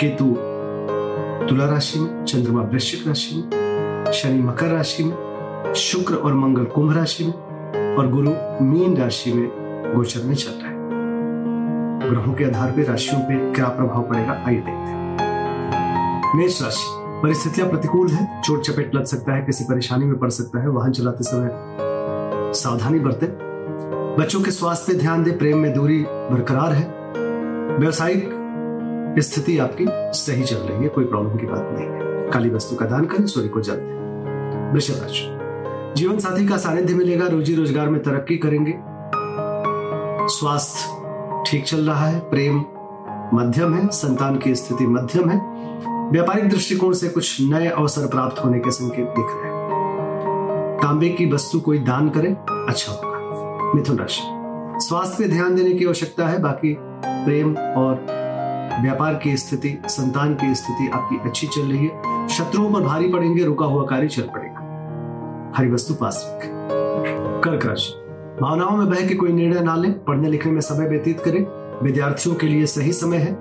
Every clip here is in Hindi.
केतु, तुला राशि में चंद्रमा वृश्चिक राशि में शनि मकर राशि में शुक्र और मंगल कुंभ राशि में और गुरु मीन राशि में गोचर में चल रहा है। ग्रहों के आधार पर राशियों पे क्या प्रभाव पड़ेगा, आइए देखते हैं। मेष राशि, परिस्थितियाँ प्रतिकूल है, चोट चपेट लग सकता है, किसी परेशानी में पड़ सकता है, वाहन चलाते समय सावधानी बरते। बच्चों के स्वास्थ्य ध्यान दे, प्रेम में दूरी बरकरार है। व्यवसायिक स्थिति आपकी सही चल रही है, कोई प्रॉब्लम की बात नहीं। है काली वस्तु का दान करें, सूर्य को जल दें। वृषभ राशि। जीवन साथी का सानिध्य मिलेगा, रोजी रोज़गार में तरक्की करेंगे। स्वास्थ्य ठीक चल रहा है, प्रेम मध्यम है, संतान की स्थिति मध्यम है। व्यापारिक दृष्टिकोण से कुछ नए अवसर प्राप्त होने के संकेत दिख रहे हैं। तांबे की वस्तु कोई दान करे अच्छा होगा। मिथुन राशि। स्वास्थ्य पे ध्यान देने की आवश्यकता है, बाकी प्रेम और व्यापार की स्थिति, संतान की स्थिति आपकी अच्छी चल रही है। शत्रुओं पर भारी पड़ेंगे, रुका हुआ कार्य चल पड़ेगा। हरी वस्तु पास कर्क राशि। भावनाओं में बह के कोई निर्णय ना लें। पढ़ने लिखने में समय व्यतीत करें। विद्यार्थियों के लिए सही समय है।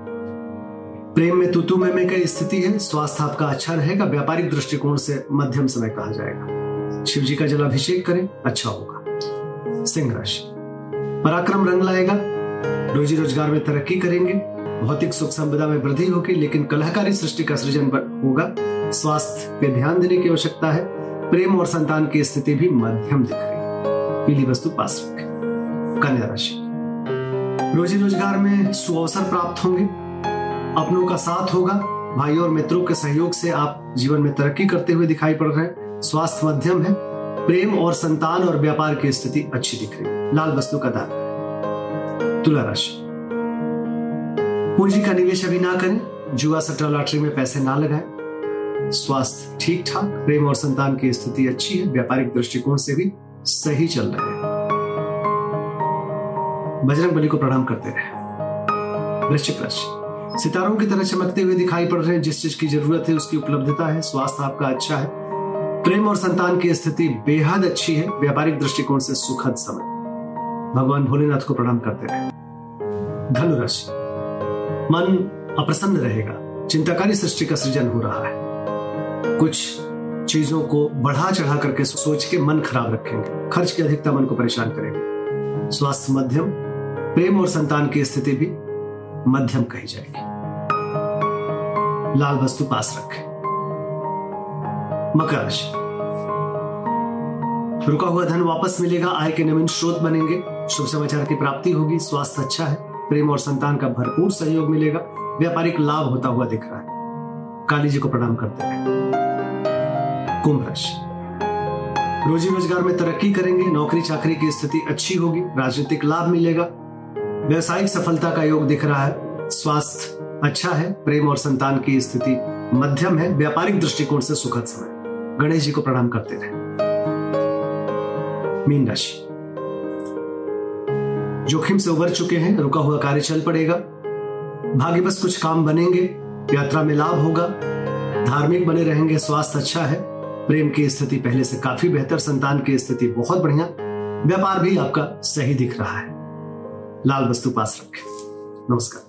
प्रेम में तुतु में की स्थिति है। स्वास्थ्य आपका अच्छा रहेगा। व्यापारिक दृष्टिकोण से मध्यम समय कहा जाएगा। शिव जी का जलाभिषेक करें। अच्छा होगा। सिंह राशि। पराक्रम रंग लाएगा। रोजी रोज़गार में तरक्की करेंगे, भौतिक सुख संपदा में वृद्धि होगी, लेकिन कलाकारी सृष्टि का सृजन होगा। स्वास्थ्य पे ध्यान देने की आवश्यकता है, प्रेम और संतान की स्थिति भी मध्यम दिख रही पीली वस्तु पास रखें। कन्या राशि। रोजी रोज़गार में सुअवसर प्राप्त होंगे। अपनों का साथ होगा। भाइयों और मित्रों के सहयोग से आप जीवन में तरक्की करते हुए दिखाई पड़ रहे हैं। स्वास्थ्य मध्यम है। प्रेम और संतान और व्यापार की स्थिति अच्छी दिख रही है। लाल वस्तु का दान। तुला राशि। पूंजी का निवेश अभी ना करें, जुआ सट्टा लॉटरी में पैसे ना लगाएँ। स्वास्थ्य ठीक ठाक प्रेम और संतान की स्थिति अच्छी है, व्यापारिक दृष्टिकोण से भी सही चल रहे हैं। बजरंग बली को प्रणाम करते रहे। वृश्चिक राशि। सितारों की तरह चमकते हुए दिखाई पड़ रहे हैं, जिस चीज़ की ज़रूरत है, उसकी उपलब्धता है, स्वास्थ्य आपका अच्छा है। प्रेम और संतान की स्थिति बेहद अच्छी है, व्यापारिक दृष्टिकोण से सुखद समय। भगवान भोलेनाथ को प्रणाम करते रहे। धनुराशि मन अप्रसन्न रहेगा। चिंताकारी सृष्टि का सृजन हो रहा है। कुछ चीज़ों को बढ़ा चढ़ा करके सोच के मन खराब रखेंगे। खर्च की अधिकता मन को परेशान करेंगे। स्वास्थ्य मध्यम, प्रेम और संतान की स्थिति भी मध्यम कही जाएगी। लाल वस्तु पास रखें। मकर राशि। रुका हुआ धन वापस मिलेगा, आय के नवीन स्रोत बनेंगे। शुभ समाचार की प्राप्ति होगी, स्वास्थ्य अच्छा है, प्रेम और संतान का भरपूर सहयोग मिलेगा, व्यापारिक लाभ होता हुआ दिख रहा है। काली जी को प्रणाम करते हैं। कुंभ राशि। रोजी रोज़गार में तरक्की करेंगे, नौकरी चाकरी की स्थिति अच्छी होगी, राजनीतिक लाभ मिलेगा। व्यवसायिक सफलता का योग दिख रहा है, स्वास्थ्य अच्छा है, प्रेम और संतान की स्थिति मध्यम है, व्यापारिक दृष्टिकोण से सुखद समय। गणेश जी को प्रणाम करते रहे। मीन राशि जोखिम से उबर चुके हैं, रुका हुआ कार्य चल पड़ेगा। भाग्य बस कुछ काम बनेंगे, यात्रा में लाभ होगा। धार्मिक बने रहेंगे, स्वास्थ्य अच्छा है। प्रेम की स्थिति पहले से काफ़ी बेहतर, संतान की स्थिति बहुत बढ़िया। व्यापार भी आपका सही दिख रहा है। लाल वस्तु पास रखें। नमस्कार।